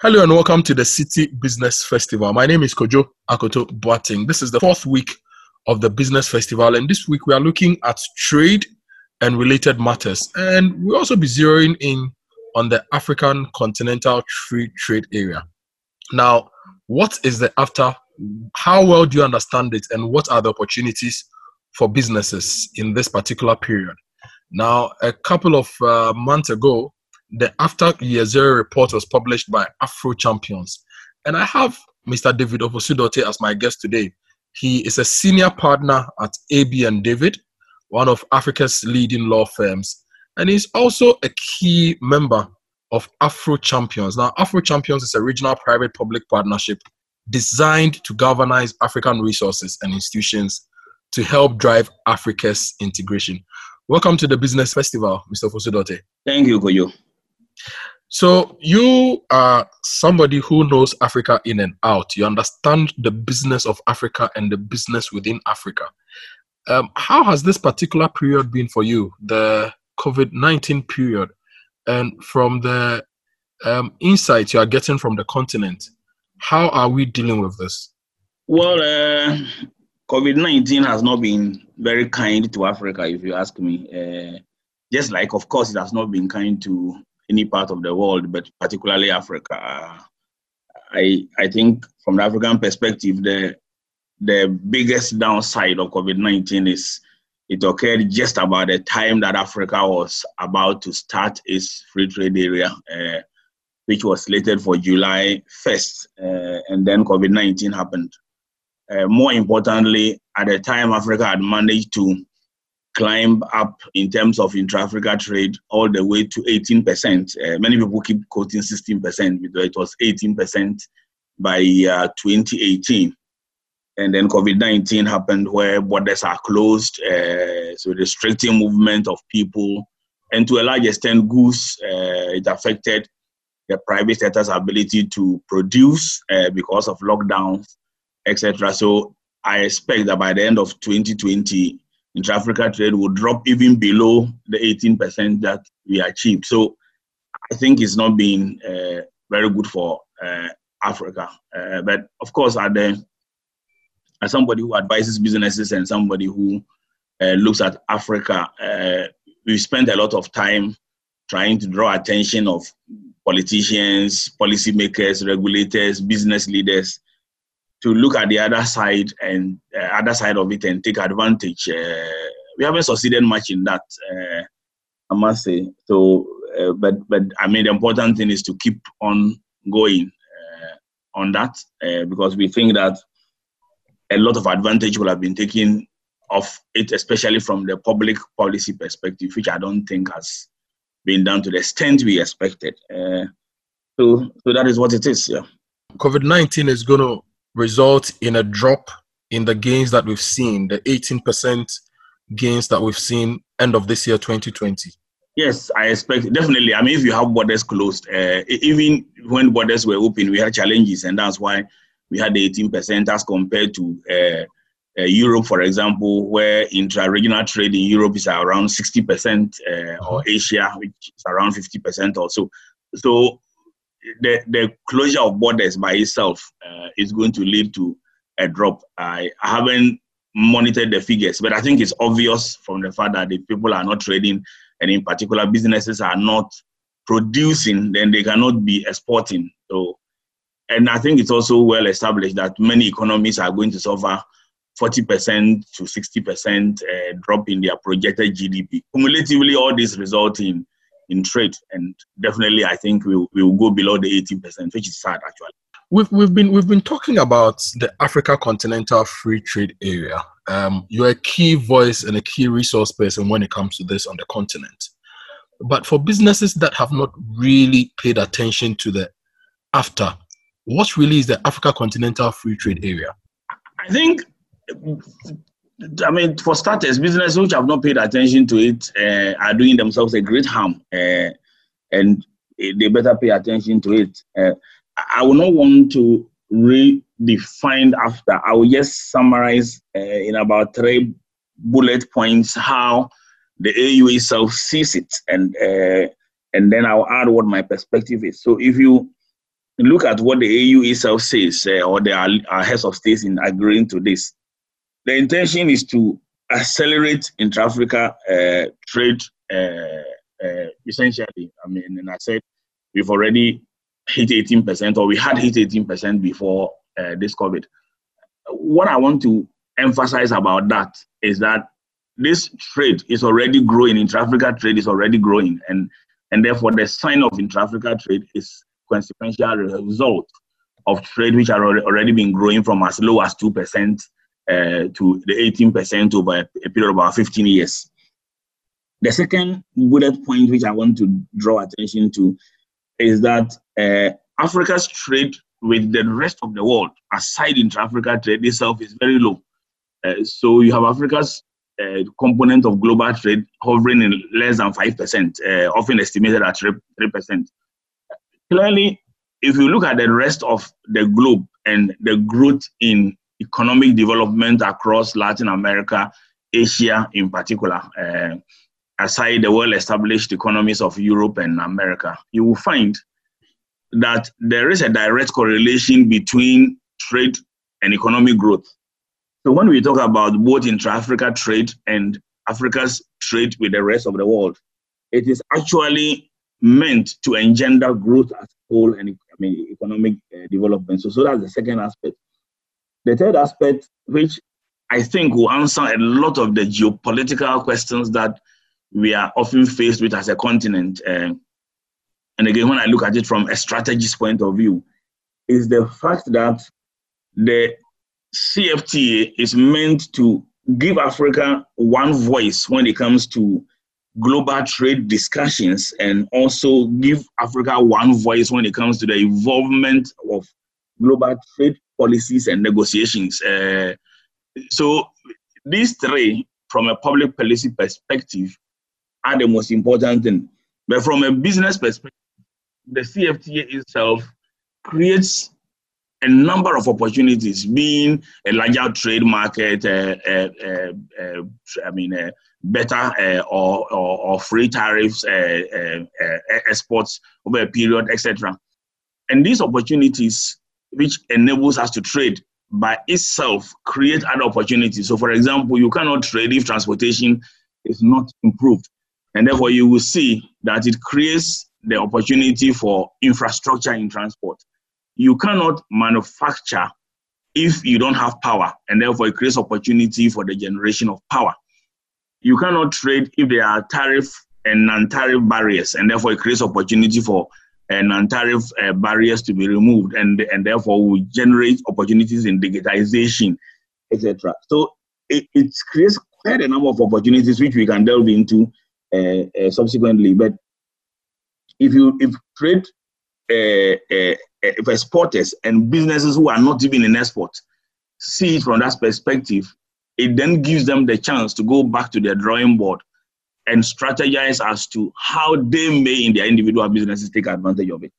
Hello and welcome to the Citi Business Festival. My name is Kojo Akoto Boateng. This is the fourth week of the Business Festival, and this week we are looking at trade and related matters. And we'll also be zeroing in on the African Continental Free Trade Area. Now, what is the AfCFTA? How well do you understand it, and what are the opportunities for businesses in this particular period? Now, a couple of uh, months ago, the AfCFTA Year Zero report was published by Afro Champions. And I have Mr. David Ofosu-Dortey as my guest today. He is a senior partner at AB and David, one of Africa's leading law firms. And he's also a key member of Afro Champions. Now, Afro Champions is a regional private public partnership designed to galvanize African resources and institutions to help drive Africa's integration. Welcome to the Business Festival, Mr. Ofosu-Dortey. Thank you, Kojo. So you are somebody who knows Africa in and out. You understand the business of Africa and the business within Africa. Um, how has this particular period been for you, the COVID 19 period? And from the um, insights you are getting from the continent, how are we dealing with this? Well, uh, COVID 19 has not been very kind to Africa, if you ask me. Uh, just like, of course, it has not been kind to any part of the world, but particularly Africa. I I think from the African perspective, the the biggest downside of COVID nineteen is it occurred just about the time that Africa was about to start its free trade area, uh, which was slated for July first, uh, and then COVID nineteen happened. Uh, more importantly, at the time, Africa had managed to climb up in terms of intra-Africa trade all the way to 18%. Uh, many people keep quoting 16%, but it was 18% by uh, 2018. And then COVID-19 happened where borders are closed, uh, so restricting movement of people, and to a large extent, goods. Uh, it affected the private sector's ability to produce uh, because of lockdowns, etc. So I expect that by the end of 2020, intra-Africa trade will drop even below the 18% that we achieved. So I think it's not been uh, very good for uh, Africa. Uh, but of course, at the, as somebody who advises businesses and somebody who uh, looks at Africa, uh, we spent a lot of time trying to draw attention of politicians, policymakers, regulators, business leaders to look at the other side and uh, other side of it and take advantage. Uh, we haven't succeeded much in that, uh, I must say. So, uh, but but I mean, the important thing is to keep on going uh, on that uh, because we think that a lot of advantage will have been taken of it, especially from the public policy perspective, which I don't think has been done to the extent we expected. so, so that is what it is. Yeah. COVID nineteen is going to result in a drop in the gains that we've seen, the 18% gains that we've seen end of this year, 2020? Yes, I expect definitely. I mean, if you have borders closed, uh, even when borders were open, we had challenges, and that's why we had 18% as compared to uh, uh, Europe, for example, where intra-regional trade in Europe is around 60%, uh, or mm-hmm. Asia, which is around 50% or so. So the, the closure of borders by itself uh, is going to lead to a drop. I, haven't monitored the figures, but I think it's obvious from the fact that the people are not trading, and in particular, businesses are not producing, then they cannot be exporting. So, and I think it's also well established that many economies are going to suffer 40% to 60% uh, drop in their projected GDP. Cumulatively, all this result in in trade. And definitely, I think we will, we will go below the 18%, which is sad actually. We've, we've been we've been talking about the Africa Continental Free Trade Area. Um, you're a key voice and a key resource person when it comes to this on the continent. But for businesses that have not really paid attention to the AfCFTA, what really is the Africa Continental Free Trade Area? I think I mean, for starters, businesses which have not paid attention to it uh, are doing themselves a great harm, uh, and they better pay attention to it. Uh, I will not want to redefine AfCFTA. I will just summarize uh, in about three bullet points how the AU itself sees it, and uh, and then I'll add what my perspective is. So, if you look at what the AU itself says, uh, or the uh, heads of states in agreeing to this, the intention is to accelerate intra-Africa uh, trade. Uh, uh, essentially, I mean, and I said we've already hit 18%, or we had hit 18% before uh, this COVID. What I want to emphasize about that is that this trade is already growing. Intra-Africa trade is already growing, and and therefore the sign of intra-Africa trade is consequential result of trade which are already been growing from as low as two percent uh, to the 18% over a period of about 15 years. The second bullet point which I want to draw attention to is that uh, Africa's trade with the rest of the world, aside intra-Africa trade itself, is very low. Uh, so you have Africa's uh, component of global trade hovering in less than 5%, uh, often estimated at 3%. Clearly, if you look at the rest of the globe and the growth in economic development across Latin America, Asia in particular, uh, aside the well established economies of Europe and America, you will find that there is a direct correlation between trade and economic growth. So when we talk about both intra-Africa trade and Africa's trade with the rest of the world, it is actually meant to engender growth as a whole and I mean economic uh, development. So, so that's the second aspect. The third aspect, which I think will answer a lot of the geopolitical questions that we are often faced with as a continent. Uh, and again, when I look at it from a strategist point of view, is the fact that the CFTA is meant to give Africa one voice when it comes to global trade discussions and also give Africa one voice when it comes to the involvement of global trade policies and negotiations. Uh, so these three, from a public policy perspective, are the most important thing. But from a business perspective, the CFTA itself creates a number of opportunities, being a larger trade market, uh, uh, uh, I mean, uh, better uh, or, or, or, free tariffs, exports over a period, etc. And these opportunities which enables us to trade by itself create other opportunities. So, for example, you cannot trade if transportation is not improved. And therefore, you will see that it creates the opportunity for infrastructure in transport. You cannot manufacture if you don't have power, and therefore, it creates opportunity for the generation of power. You cannot trade if there are tariff and non tariff barriers, and therefore, it creates opportunity for and non-tariff uh, barriers to be removed, and and therefore will generate opportunities in digitization, etc. So it, it creates quite a number of opportunities which we can delve into uh, uh, subsequently. But if you if trade uh, uh, if exporters and businesses who are not even in export see it from that perspective, it then gives them the chance to go back to their drawing board and strategize as to how they may, in their individual businesses, take advantage of it.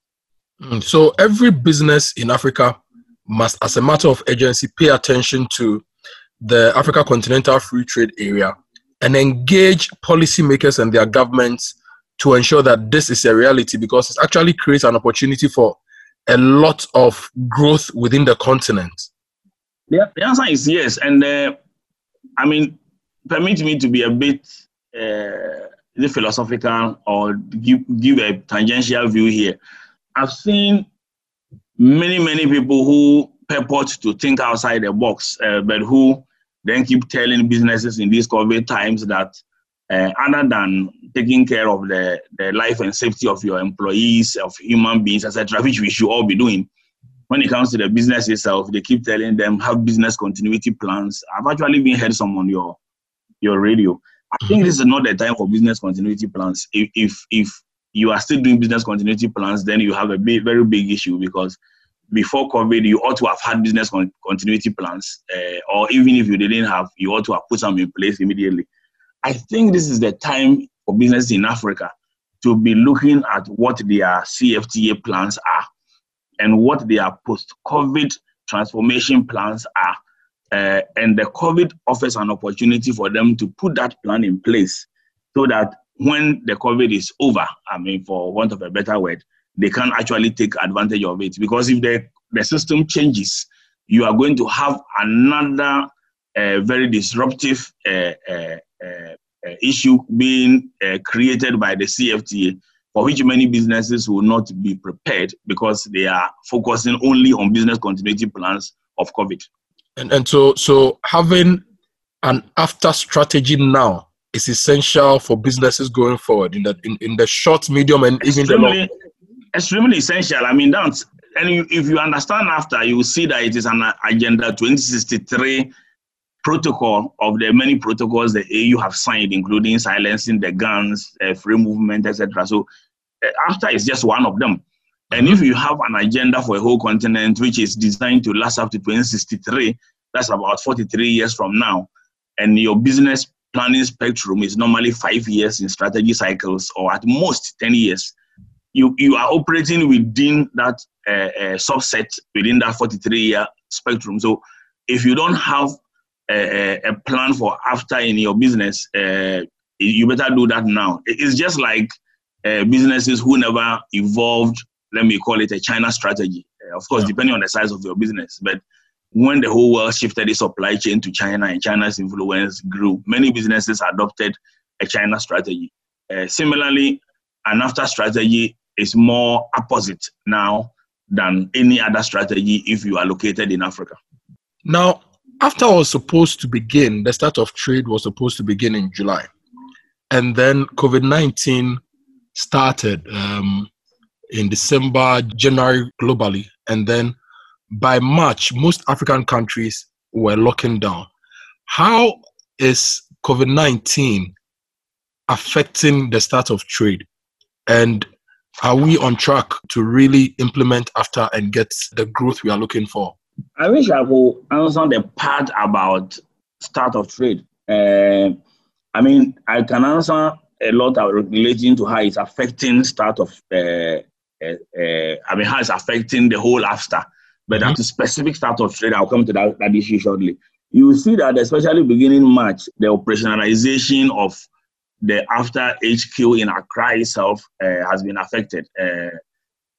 Mm, so every business in Africa must, as a matter of urgency, pay attention to the Africa Continental Free Trade Area and engage policymakers and their governments to ensure that this is a reality because it actually creates an opportunity for a lot of growth within the continent. Yeah, the answer is yes. And uh, I mean, permit me to be a bit uh, the philosophical or give, give a tangential view here. I've seen many, many people who purport to think outside the box, uh, but who then keep telling businesses in these COVID times that uh, other than taking care of the, the life and safety of your employees, of human beings, etc., which we should all be doing, when it comes to the business itself, they keep telling them have business continuity plans. I've actually been heard some on your your radio. I think this is not the time for business continuity plans. If if if you are still doing business continuity plans, then you have a big, very big issue because before COVID, you ought to have had business con- continuity plans, uh, or even if you didn't have, you ought to have put some in place immediately. I think this is the time for businesses in Africa to be looking at what their CFTA plans are and what their post-COVID transformation plans are uh, and the COVID offers an opportunity for them to put that plan in place so that when the COVID is over, I mean, for want of a better word, they can actually take advantage of it. Because if the, the system changes, you are going to have another uh, very disruptive uh, uh, uh, uh issue being created by the CFTA, for which many businesses will not be prepared because they are focusing only on business continuity plans of COVID. And, and so, so having an AfCFTA strategy now is essential for businesses going forward in the in, in the short, medium, and even the long. Extremely essential. I mean, that's and you, if you understand AfCFTA, you see that it is an agenda 2063 protocol of the many protocols the AU have signed, including silencing the guns, uh, free movement, etc. So uh, AfCFTA is just one of them. And if you have an agenda for a whole continent which is designed to last up to 2063, that's about 43 years from now, and your business planning spectrum is normally five years in strategy cycles or at most 10 years, you, you are operating within that uh, uh, subset within that 43 year spectrum. So if you don't have a, a plan for AfCFTA in your business, uh, you better do that now. It's just like uh, businesses who never evolved, let me call it a China strategy. Uh, of course, yeah. depending on the size of your business. But when the whole world shifted its supply chain to China and China's influence grew, many businesses adopted a China strategy. Uh, similarly, an AfCFTA strategy is more opposite now than any other strategy if you are located in Africa. Now, AfCFTA was supposed to begin, the start of trade was supposed to begin in July. And then COVID 19 started um, in December, January globally. And then by March, most African countries were locking down. How is COVID 19 affecting the start of trade? And are we on track to really implement AfCFTA and get the growth we are looking for? I wish I could answer the part about start of trade. Uh, I mean, I can answer a lot relating to how it's affecting start of, uh, uh, uh, I mean, how it's affecting the whole AfCFTA. But mm-hmm. at a specific start of trade, I'll come to that, that issue shortly. You will see that, especially beginning March, the operationalization of the AfCFTA HQ in Accra itself uh, has been affected. Uh,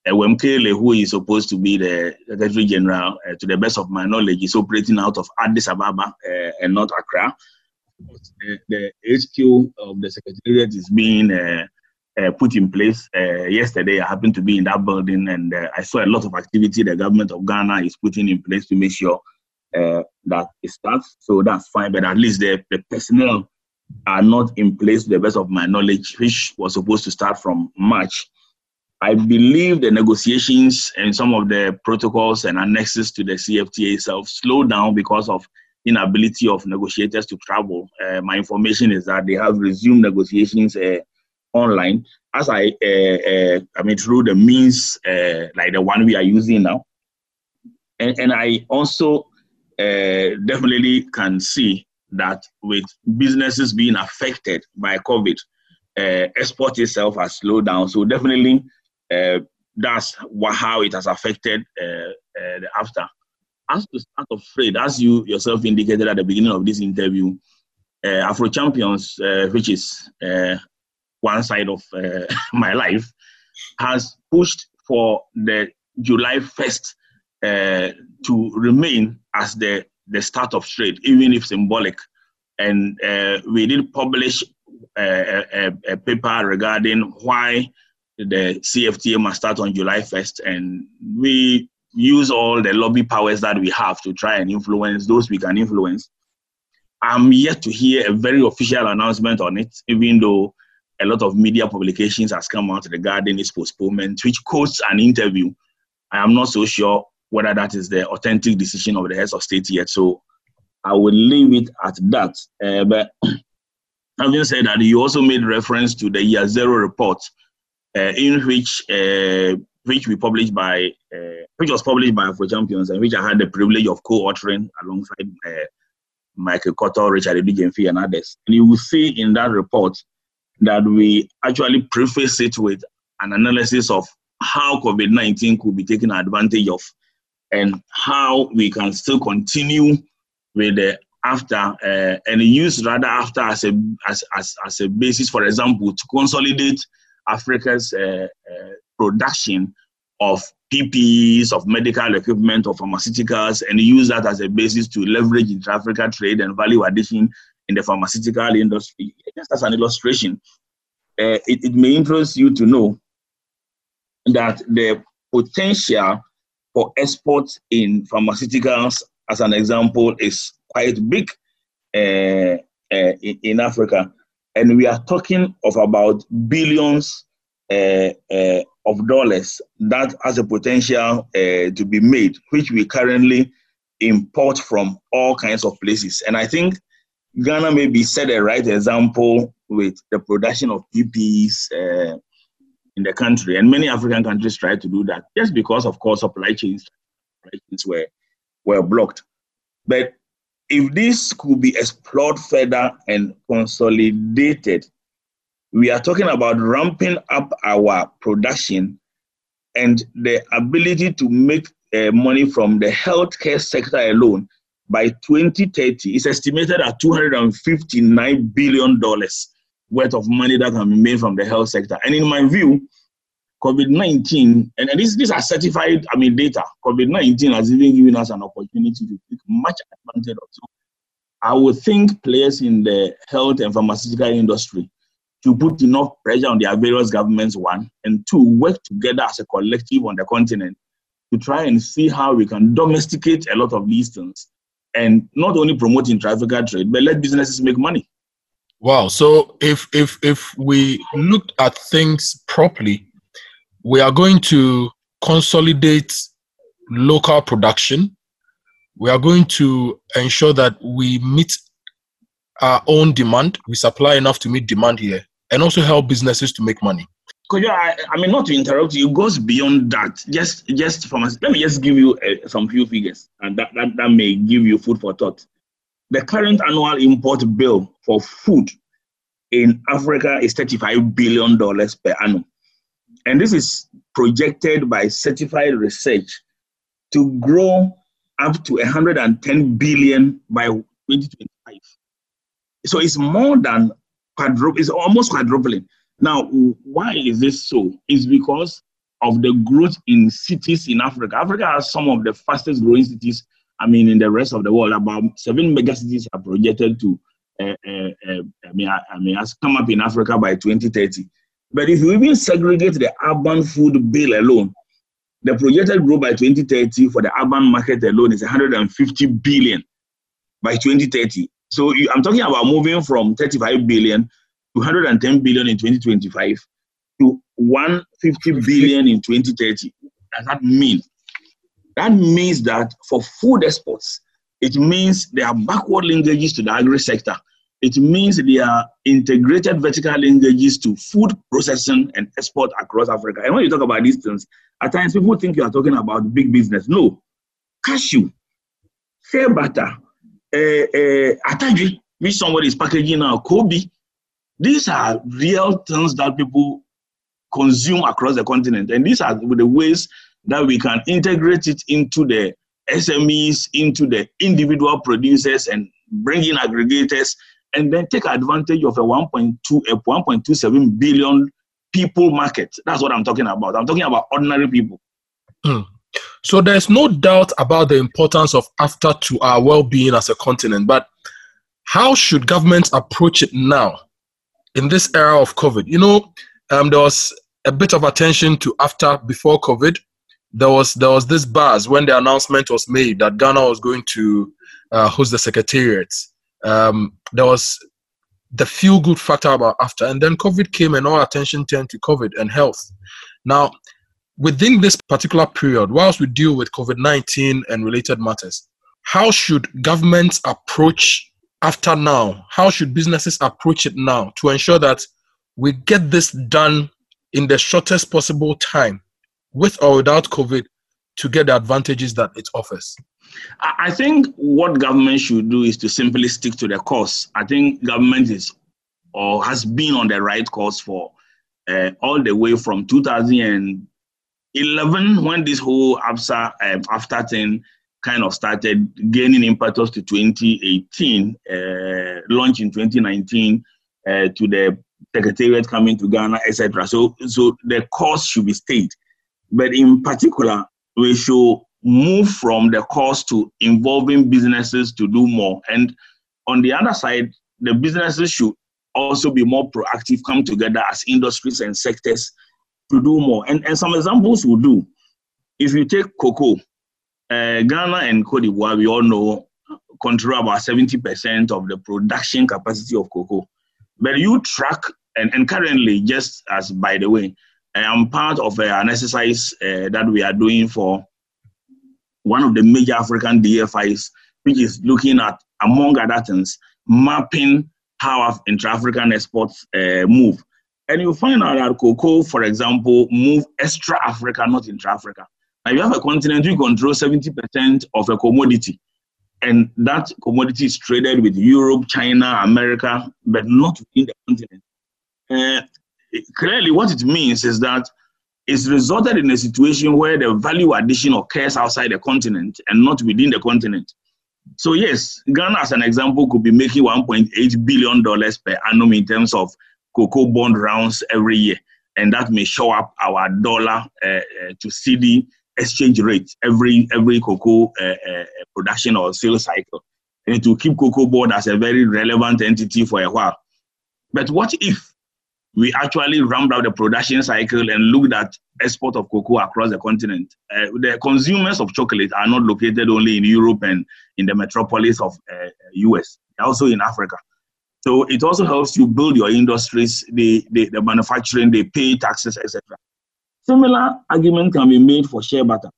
Wamkele, who is supposed to be the Secretary General, uh, to the best of my knowledge, is operating out of Addis Ababa uh, and not Accra. The, the, HQ of the Secretariat is being uh, uh, put in place. Uh, yesterday, I happened to be in that building and uh, I saw a lot of activity the government of Ghana is putting in place to make sure that it starts. So that's fine, but at least the, the personnel are not in place to the best of my knowledge, which was supposed to start from March. I believe the negotiations and some of the protocols and annexes to the CFTA itself slowed down because of inability of negotiators to travel. Uh, my information is that they have resumed negotiations uh, online, as I, uh, uh I mean, through the means uh, like the one we are using now. And, and I also uh, definitely can see that with businesses being affected by COVID, export itself has slowed down. So definitely uh, that's what, how it has affected uh, uh, the AfCFTA. As to start of trade, as you yourself indicated at the beginning of this interview, Afro Champions, which is one side of my life, has pushed for the July 1st uh, to remain as the, the start of trade, even if symbolic. And uh, we did publish a, a, a, paper regarding why the CFTA must start on July 1st, and we use all the lobby powers that we have to try and influence those we can influence. I'm yet to hear a very official announcement on it, even though a lot of media publications has come out regarding its postponement, which quotes an interview. I am not so sure whether that is the authentic decision of the heads of state yet. So I will leave it at that. Uh, but having said that, you also made reference to the year zero report uh, in which uh, which we published by which was published by Afro Champions and which I had the privilege of co-authoring alongside Michael Cotto, Richard Edujemfi, and others. And you will see in that report that we actually preface it with an analysis of how COVID 19 could be taken advantage of and how we can still continue with the AfCFTA uh, and use rather AfCFTA as a as, as, as a basis, for example, to consolidate Africa's uh, uh, production of PPEs, of medical equipment, of pharmaceuticals, and use that as a basis to leverage intra-Africa trade and value addition in the pharmaceutical industry. Just as an illustration, uh, it, it may interest you to know that the potential for exports in pharmaceuticals, as an example, is quite big uh, uh, in, in, Africa. And we are talking of about billions uh, uh of dollars that has a potential uh, to be made, which we currently import from all kinds of places. And I think Ghana maybe set a right example with the production of PPEs uh, in the country. And many African countries try to do that just because, of course, supply chains, supply chains were, were blocked. But if this could be explored further and consolidated, we are talking about ramping up our production and the ability to make uh, money from the healthcare sector alone by 2030 it's estimated at 259 billion dollars worth of money that can be made from the health sector. And in my view, COVID-19, and, and this, these are certified, I mean, data. COVID-19 has even given us an opportunity to take much advantage of. So I would think players in the health and pharmaceutical industry to put enough pressure on their various governments, one, and two, work together as a collective on the continent to try and see how we can domesticate a lot of these things and not only promoting traffic trade, but let businesses make money. Wow. So if if if we looked at things properly, we are going to consolidate local production. We are going to ensure that we meet our own demand. We supply enough to meet demand here, and also help businesses to make money. You, I, I mean, not to interrupt you, it goes beyond that. Just, just from us, let me just give you uh, some few figures, and that, that, that may give you food for thought. The current annual import bill for food in Africa is $35 billion per annum. And this is projected by certified research to grow up to 110 billion by 2025. So it's more than quadruple, it's almost quadrupling. Now, why is this so? It's because of the growth in cities in Africa. Africa has some of the fastest growing cities I mean, in the rest of the world, about seven megacities are projected to, uh, uh, uh, I mean, I, I, mean, has come up in Africa by 2030. But if you even segregate the urban food bill alone, the projected growth by 2030 for the urban market alone is 150 billion by 2030. So you, I'm talking about moving from 35 billion 110 billion in 2025 to 150 billion in 2030. Does that mean? That means that for food exports, it means there are backward linkages to the agri sector. It means there are integrated vertical linkages to food processing and export across Africa. And when you talk about these things, at times people think you are talking about big business. No. Cashew, shea butter, uh, uh, which somebody is packaging now, Kobe. These are real things that people consume across the continent. And these are the ways that we can integrate it into the SMEs, into the individual producers, and bring in aggregators, and then take advantage of a 1.2, a 1.27 billion people market. That's what I'm talking about. I'm talking about ordinary people. Mm. So there's no doubt about the importance of AfCFTA to our well-being as a continent, but how should governments approach it now in this era of COVID? You know, um, there was a bit of attention to AfCFTA before COVID, there was there was this buzz when the announcement was made that Ghana was going to uh, host the secretariat. Um, there was the feel good factor about AfCFTA, and then COVID came, and all attention turned to COVID and health. Now, within this particular period, whilst we deal with COVID nineteen and related matters, how should governments approach AfCFTA now? How should businesses approach it now to ensure that we get this done in the shortest possible time? with or without COVID to get the advantages that it offers? I think what government should do is to simply stick to the course. I think government is or has been on the right course for uh, all the way from 2011 when this whole ABSA um, AfCFTA thing kind of started gaining impetus to 2018, uh, launch in 2019 uh, to the secretariat coming to Ghana, etc. So, so the cost should be stayed. But in particular, we should move from the cost to involving businesses to do more. And on the other side, the businesses should also be more proactive, come together as industries and sectors to do more. And, and some examples will do. If you take cocoa, uh, Ghana and Cote d'Ivoire, we all know, control about 70% of the production capacity of cocoa. But you track, and, and currently, just as by the way, I am part of an exercise uh, that we are doing for one of the major African DFIs, which is looking at, among other things, mapping how intra-African exports uh, move. And you find out that cocoa, for example, move extra-Africa, not intra-Africa. Now you have a continent you control 70% of a commodity, and that commodity is traded with Europe, China, America, but not within the continent. Uh, clearly, what it means is that it's resulted in a situation where the value addition occurs outside the continent and not within the continent. So yes, Ghana, as an example, could be making 1.8 billion dollars per annum in terms of cocoa bond rounds every year, and that may show up our dollar uh, uh, to cedi exchange rate every every cocoa uh, uh, production or sales cycle, and to keep cocoa board as a very relevant entity for a while. But what if we actually ramped up the production cycle and looked at export of cocoa across the continent. Uh, the consumers of chocolate are not located only in Europe and in the metropolis of uh, US, They're also in Africa. So it also helps you build your industries, the, the, the manufacturing, they pay taxes, etc. Similar argument can be made for shea butter.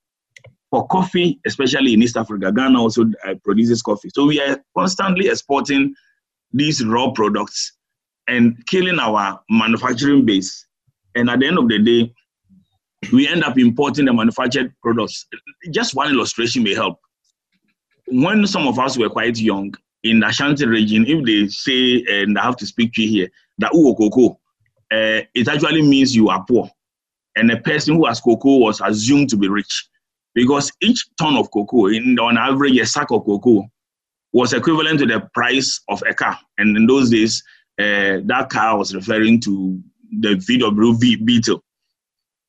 For coffee, especially in East Africa, Ghana also uh, produces coffee. So we are constantly exporting these raw products and killing our manufacturing base. And at the end of the day, we end up importing the manufactured products. Just one illustration may help. When some of us were quite young in the Ashanti region, if they say, and I have to speak to you here, that uo cocoa, uh, it actually means you are poor. And a person who has cocoa was assumed to be rich because each ton of cocoa, in, on average, a sack of cocoa was equivalent to the price of a car. And in those days, uh, that car was referring to the VW Beetle.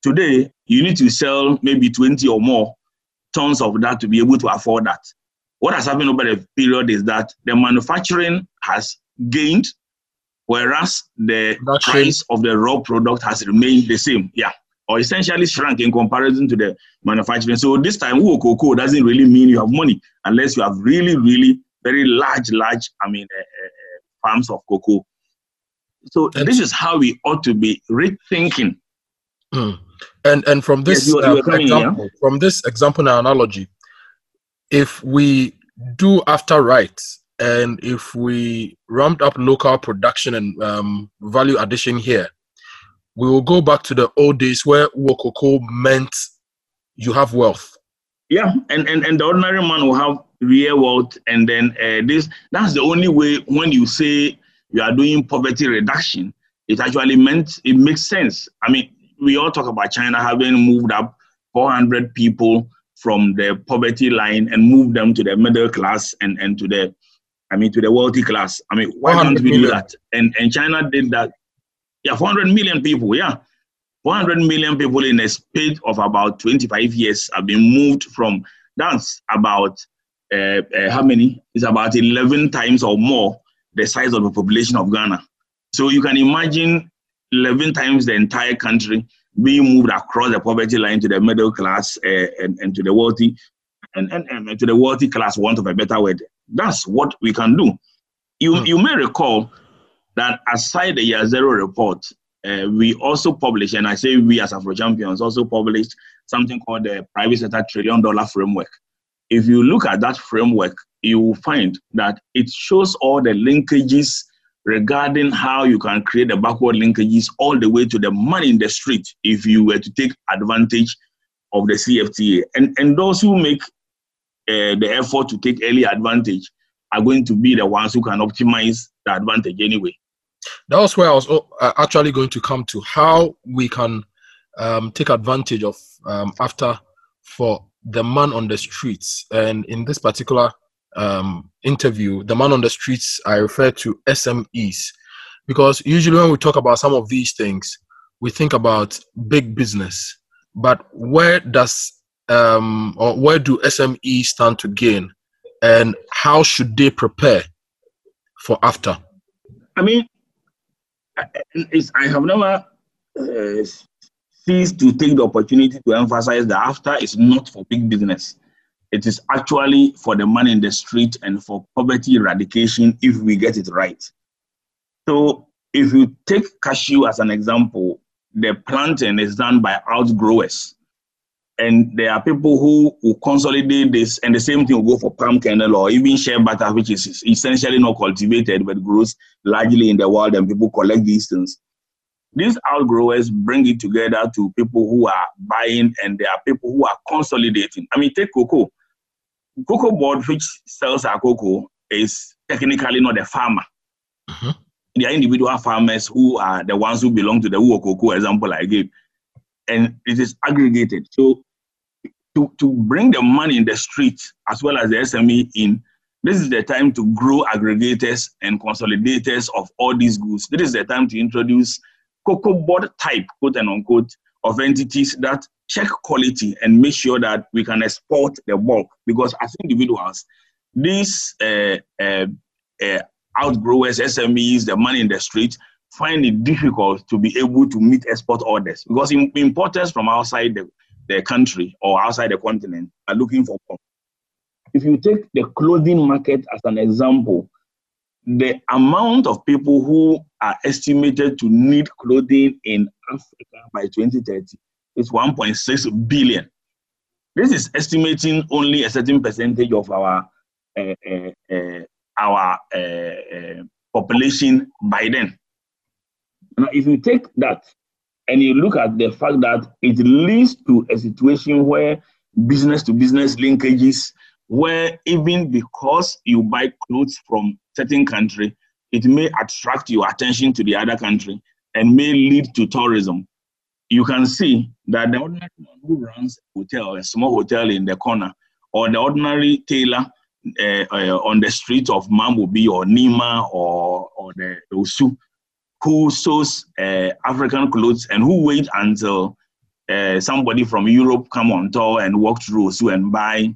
Today, you need to sell maybe 20 or more tons of that to be able to afford that. What has happened over the period is that the manufacturing has gained, whereas the That's price of the raw product has remained the same. Yeah. Or essentially shrunk in comparison to the manufacturing. So this time, cocoa doesn't really mean you have money unless you have really, really very large, large, I mean, uh, uh, farms of cocoa so this is how we ought to be rethinking. Mm. And and from this yes, you, you um, example, from this example and analogy, if we do AfCFTA rights and if we ramped up local production and um, value addition here, we will go back to the old days where Wokoko meant you have wealth. Yeah, and, and, and the ordinary man will have real wealth, and then uh, this that's the only way when you say you are doing poverty reduction, it actually meant it makes sense. I mean, we all talk about China having moved up 400 people from the poverty line and moved them to the middle class and, and to the I mean to the wealthy class. I mean, why don't we do that? And and China did that. Yeah, 400 million people. Yeah, 400 million people in a space of about 25 years have been moved from. That's about uh, uh, how many? It's about 11 times or more the size of the population of Ghana. So you can imagine 11 times the entire country being moved across the poverty line to the middle class uh, and, and to the wealthy and, and, and to the wealthy class, want of a better word. That's what we can do. You, hmm. you may recall that aside the year zero report, uh, we also published, and I say we as Afro Champions also published something called the Private Sector Trillion Dollar Framework. If you look at that framework, you will find that it shows all the linkages regarding how you can create the backward linkages all the way to the man in the street if you were to take advantage of the CFTA. And, and those who make uh, the effort to take early advantage are going to be the ones who can optimize the advantage anyway. That was where I was uh, actually going to come to how we can um, take advantage of um, AfCFTA for the man on the streets. And in this particular um, interview, the man on the streets, I refer to SMEs. Because usually when we talk about some of these things, we think about big business. But where does um, or where do SMEs stand to gain, and how should they prepare for AfCFTA? I mean, I have never uh, ceased to take the opportunity to emphasize that AfCFTA is not for big business. It is actually for the man in the street and for poverty eradication if we get it right. So if you take cashew as an example, the planting is done by outgrowers. And there are people who will consolidate this, and the same thing will go for palm kernel or even shea butter, which is essentially not cultivated but grows largely in the wild, and people collect these things. These outgrowers bring it together to people who are buying, and there are people who are consolidating. I mean, take cocoa. Cocoa board, which sells our cocoa, is technically not a farmer. Mm-hmm. They are individual farmers who are the ones who belong to the Uo cocoa example I gave. And it is aggregated. So to, to bring the money in the street as well as the SME in, this is the time to grow aggregators and consolidators of all these goods. This is the time to introduce cocoa board type, quote and unquote, of entities that check quality and make sure that we can export the bulk. Because as individuals, these uh, uh, uh, outgrowers, SMEs, the money in the street, find it difficult to be able to meet export orders because importers from outside the, the country or outside the continent are looking for bulk. If you take the clothing market as an example, the amount of people who are estimated to need clothing in Africa by 2030 is 1.6 billion. This is estimating only a certain percentage of our uh, uh, uh, our population by then. Now, if you take that and you look at the fact that it leads to a situation where business to business linkages, where even because you buy clothes from certain country, it may attract your attention to the other country and may lead to tourism. You can see that the ordinary man who runs a hotel, a small hotel in the corner, or the ordinary tailor uh, uh, on the street of Mamobi or Nima or, or the Osu, who sews uh, African clothes and who wait until uh, somebody from Europe come on tour and walk through Osu and buy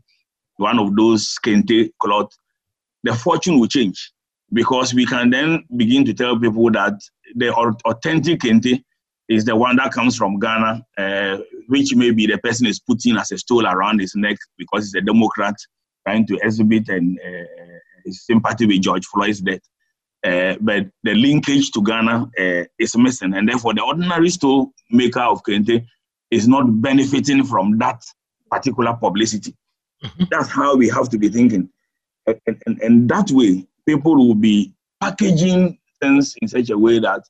one of those kente cloth, the fortune will change because we can then begin to tell people that the authentic kente is the one that comes from Ghana, uh, which maybe the person is putting as a stole around his neck because he's a Democrat trying to exhibit and uh, his sympathy with George Floyd's death. Uh, but the linkage to Ghana uh, is missing, and therefore the ordinary stole maker of Kente is not benefiting from that particular publicity. Mm-hmm. That's how we have to be thinking. And, and, and, that way, people will be packaging things in such a way that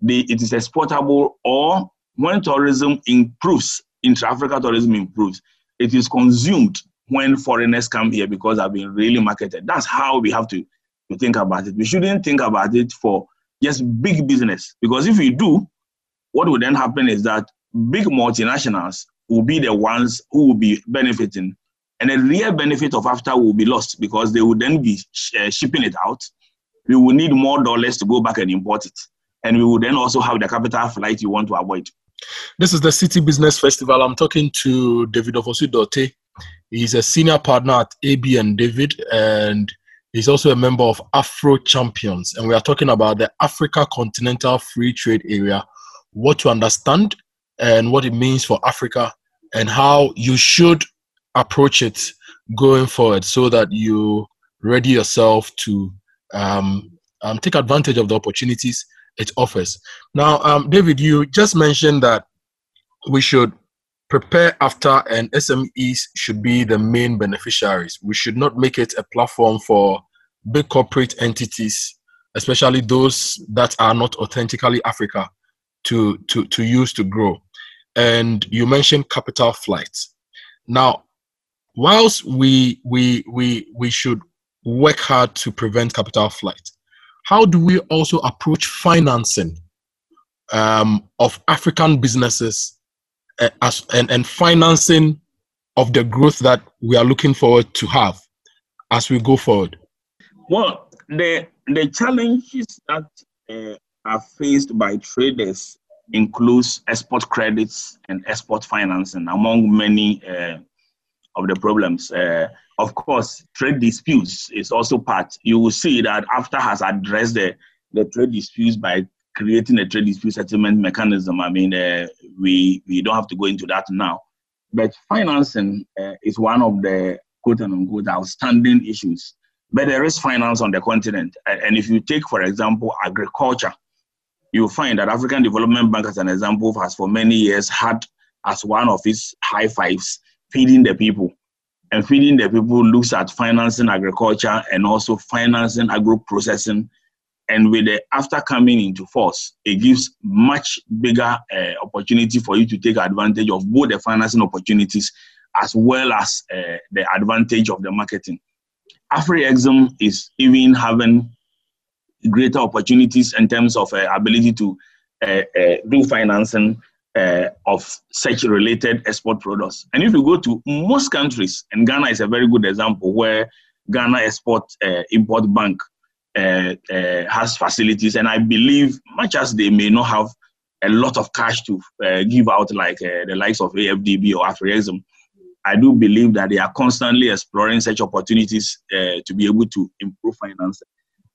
they, it is exportable or when tourism improves, intra-Africa tourism improves, it is consumed when foreigners come here because they've been really marketed. That's how we have to, to think about it. We shouldn't think about it for just big business because if we do, what will then happen is that big multinationals will be the ones who will be benefiting and the real benefit of AfCFTA will be lost because they will then be sh- uh, shipping it out. We will need more dollars to go back and import it. And we will then also have the capital flight you want to avoid. This is the Citi Business Festival. I'm talking to David Ofosu He's a senior partner at AB and David, and he's also a member of Afro Champions. And we are talking about the Africa Continental Free Trade Area, what to understand and what it means for Africa, and how you should approach it going forward so that you ready yourself to um, um, take advantage of the opportunities it offers. Now, um, David, you just mentioned that we should prepare AfCFTA and SMEs should be the main beneficiaries. We should not make it a platform for big corporate entities, especially those that are not authentically Africa, to, to, to use to grow. And you mentioned capital flights. Now, whilst we we we we should work hard to prevent capital flight, how do we also approach financing um, of African businesses and, and financing of the growth that we are looking forward to have as we go forward? Well, the the challenges that uh, are faced by traders includes export credits and export financing, among many uh, of the problems. Uh, of course, trade disputes is also part. You will see that AfCFTA has addressed the, the trade disputes by creating a trade dispute settlement mechanism. I mean, uh, we, we don't have to go into that now. But financing uh, is one of the quote unquote outstanding issues. But there is finance on the continent. And if you take, for example, agriculture, you'll find that African Development Bank, as an example, has for many years had as one of its high fives feeding the people. And feeding the people looks at financing agriculture and also financing agro processing. And with the AfCFTA coming into force, it gives much bigger uh, opportunity for you to take advantage of both the financing opportunities as well as uh, the advantage of the marketing. AfriExim is even having greater opportunities in terms of uh, ability to uh, uh, do financing uh, of such related export products. And if you go to most countries, and Ghana is a very good example where Ghana Export Import Bank uh, has facilities, and I believe much as they may not have a lot of cash to give out like the likes of AFDB or AfriExim, I do believe that they are constantly exploring such opportunities to be able to improve finance.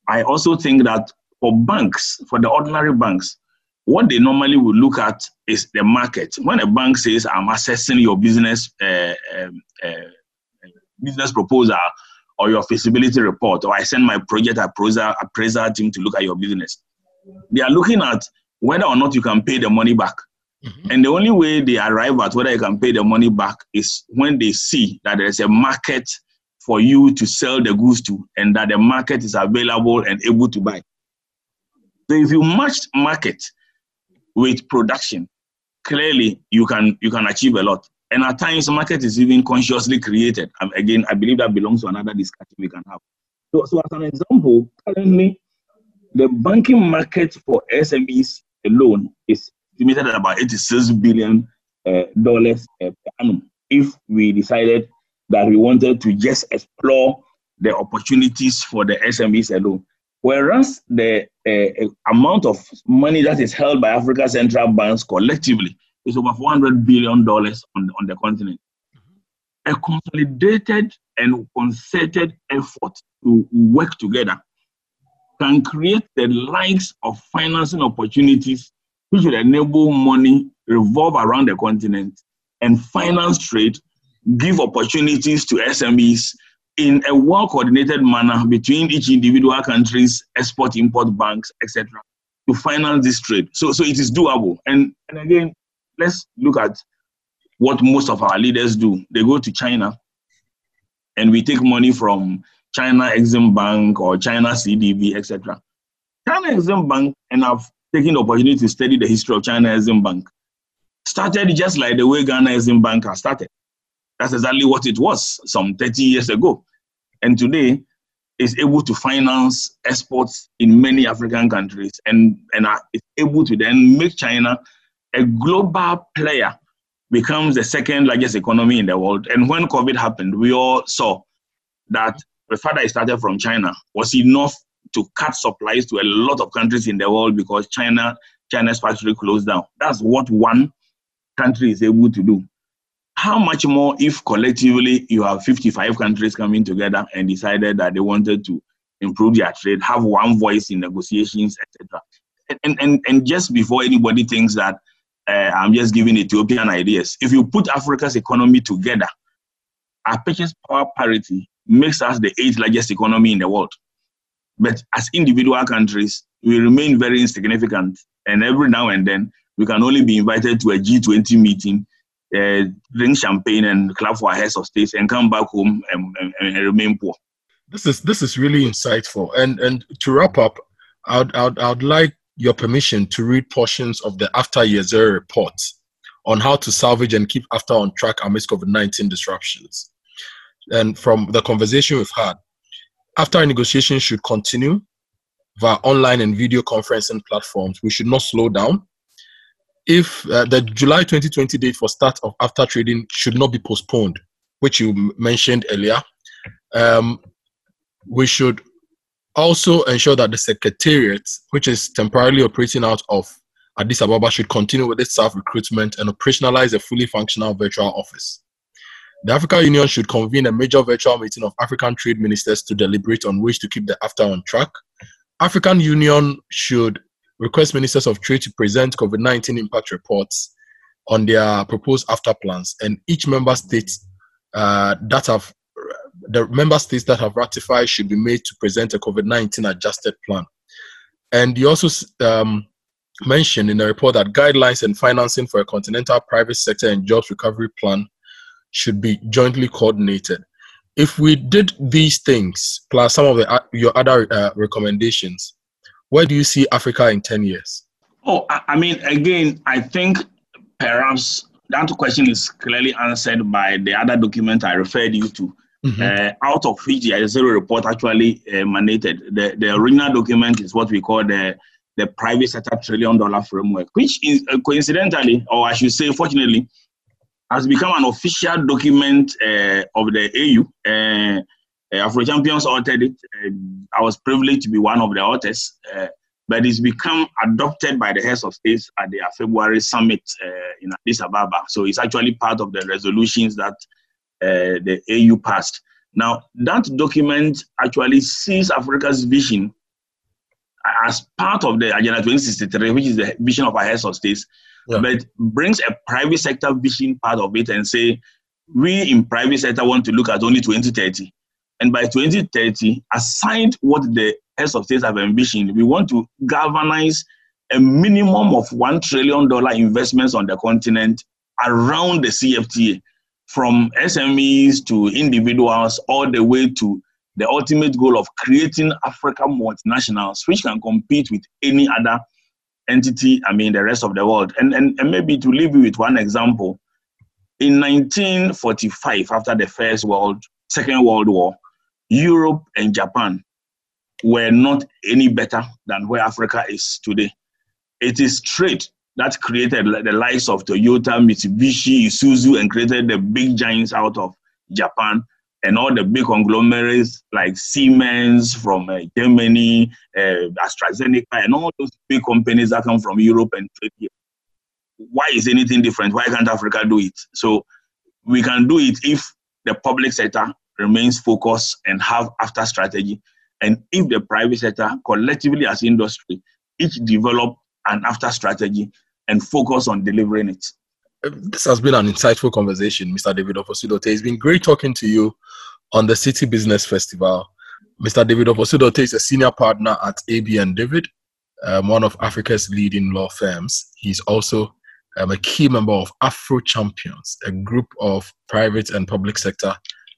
I also think that for banks, for the ordinary banks, what they normally would look at is the market. When a bank says, "I'm assessing your business uh, um, uh, business proposal or your feasibility report," or I send my project appraiser appraiser team to look at your business, they are looking at whether or not you can pay the money back. Mm-hmm. And the only way they arrive at whether you can pay the money back is when they see that there's a market for you to sell the goods to and that the market is available and able to buy. So if you match market with production, clearly you can you can achieve a lot. And at times market is even consciously created. And again, I believe that belongs to another discussion we can have. So, so as an example, currently the banking market for SMEs alone is estimated at about 86 billion uh, dollars uh, per annum. If we decided that we wanted to just explore the opportunities for the SMEs alone. Whereas the uh, amount of money that is held by Africa central banks collectively is over $400 billion on, on the continent. Mm-hmm. A consolidated and concerted effort to work together can create the likes of financing opportunities which will enable money revolve around the continent and finance trade give opportunities to SMEs in a well coordinated manner between each individual countries, export import banks, etc., to finance this trade. So, so it is doable. And, and again, let's look at what most of our leaders do. They go to China and we take money from China Exim Bank or China CDB, etc. China Exim Bank, and I've taken the opportunity to study the history of China Exim Bank, started just like the way Ghana Exim Bank has started. That's exactly what it was some 30 years ago. And today, is able to finance exports in many African countries and, and is able to then make China a global player, becomes the second largest economy in the world. And when COVID happened, we all saw that the fact that it started from China was enough to cut supplies to a lot of countries in the world because China China's factory closed down. That's what one country is able to do how much more if collectively you have 55 countries coming together and decided that they wanted to improve their trade, have one voice in negotiations, etc. And, and, and just before anybody thinks that uh, I'm just giving Ethiopian ideas, if you put Africa's economy together, our purchase power parity makes us the eighth largest economy in the world. But as individual countries, we remain very insignificant. And every now and then, we can only be invited to a G20 meeting uh, drink champagne and clap for our heads of states and come back home and, and, and, remain poor. This is this is really insightful. And and to wrap up, I'd I'd, I'd like your permission to read portions of the AfCFTA Year Zero report on how to salvage and keep AfCFTA on track amidst COVID nineteen disruptions. And from the conversation we've had, AfCFTA negotiations should continue via online and video conferencing platforms. We should not slow down if uh, the July 2020 date for start of AfCFTA trading should not be postponed, which you mentioned earlier, um, we should Also, ensure that the Secretariat, which is temporarily operating out of Addis Ababa, should continue with its staff recruitment and operationalize a fully functional virtual office. The African Union should convene a major virtual meeting of African trade ministers to deliberate on ways to keep the AfCFTA on track. African Union should request ministers of trade to present COVID-19 impact reports on their proposed AfCFTA plans, and each member state uh, that have the member states that have ratified should be made to present a COVID-19 adjusted plan. And you also um, mentioned in the report that guidelines and financing for a continental private sector and jobs recovery plan should be jointly coordinated. If we did these things plus some of the, uh, your other uh, recommendations, where do you see Africa in 10 years? Oh, I mean, again, I think perhaps that question is clearly answered by the other document I referred you to. Mm-hmm. Uh, out of which the zero report actually uh, emanated. The, the original document is what we call the the private sector trillion dollar framework, which is uh, coincidentally, or I should say, fortunately, has become an official document uh, of the AU. Uh, uh, Afro Champions authored it. Uh, I was privileged to be one of the authors, uh, but it's become adopted by the heads of states at their February summit uh, in Addis Ababa. So it's actually part of the resolutions that Uh, the AU passed. Now, that document actually sees Africa's vision as part of the Agenda 2063, which is the vision of our heads of states, yeah. but brings a private sector vision part of it and say, we in private sector want to look at only 2030. And by 2030, aside what the heads of states have envisioned, we want to galvanize a minimum of $1 trillion investments on the continent around the CFTA, from SMEs to individuals, all the way to the ultimate goal of creating African multinationals which can compete with any other entity, I mean, the rest of the world. And, and, and maybe to leave you with one example, in 1945, after the First World, Second World War, Europe and Japan were not any better than where Africa is today. It is trade that created the likes of Toyota, Mitsubishi, Isuzu, and created the big giants out of Japan and all the big conglomerates like Siemens from uh, Germany, uh, AstraZeneca, and all those big companies that come from Europe and trade here. Why is anything different? Why can't Africa do it? So we can do it if the public sector remains focused and have AfCFTA strategy, and if the private sector collectively as industry each develop an AfCFTA strategy and focus on delivering it this has been an insightful conversation, Mr. David Ofosu-Dorte. It's been great talking to you on the Citi Business Festival. Mr. David Ofosu-Dorte is a senior partner at AB and David, um, one of Africa's leading law firms. He's also um, a key member of Afro Champions, a group of private and public sector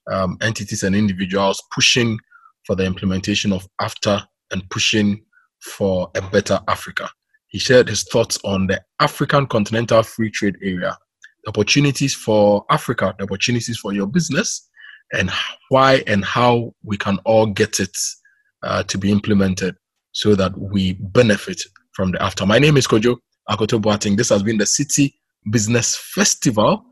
um, entities and individuals pushing for the implementation of AfCFTA and pushing for a better Africa. He shared his thoughts on the African Continental Free Trade Area, the opportunities for Africa, the opportunities for your business, and why and how we can all get it uh, to be implemented so that we benefit from the AfCFTA. My name is Kojo Akoto Boateng. This has been the Citi Business Festival.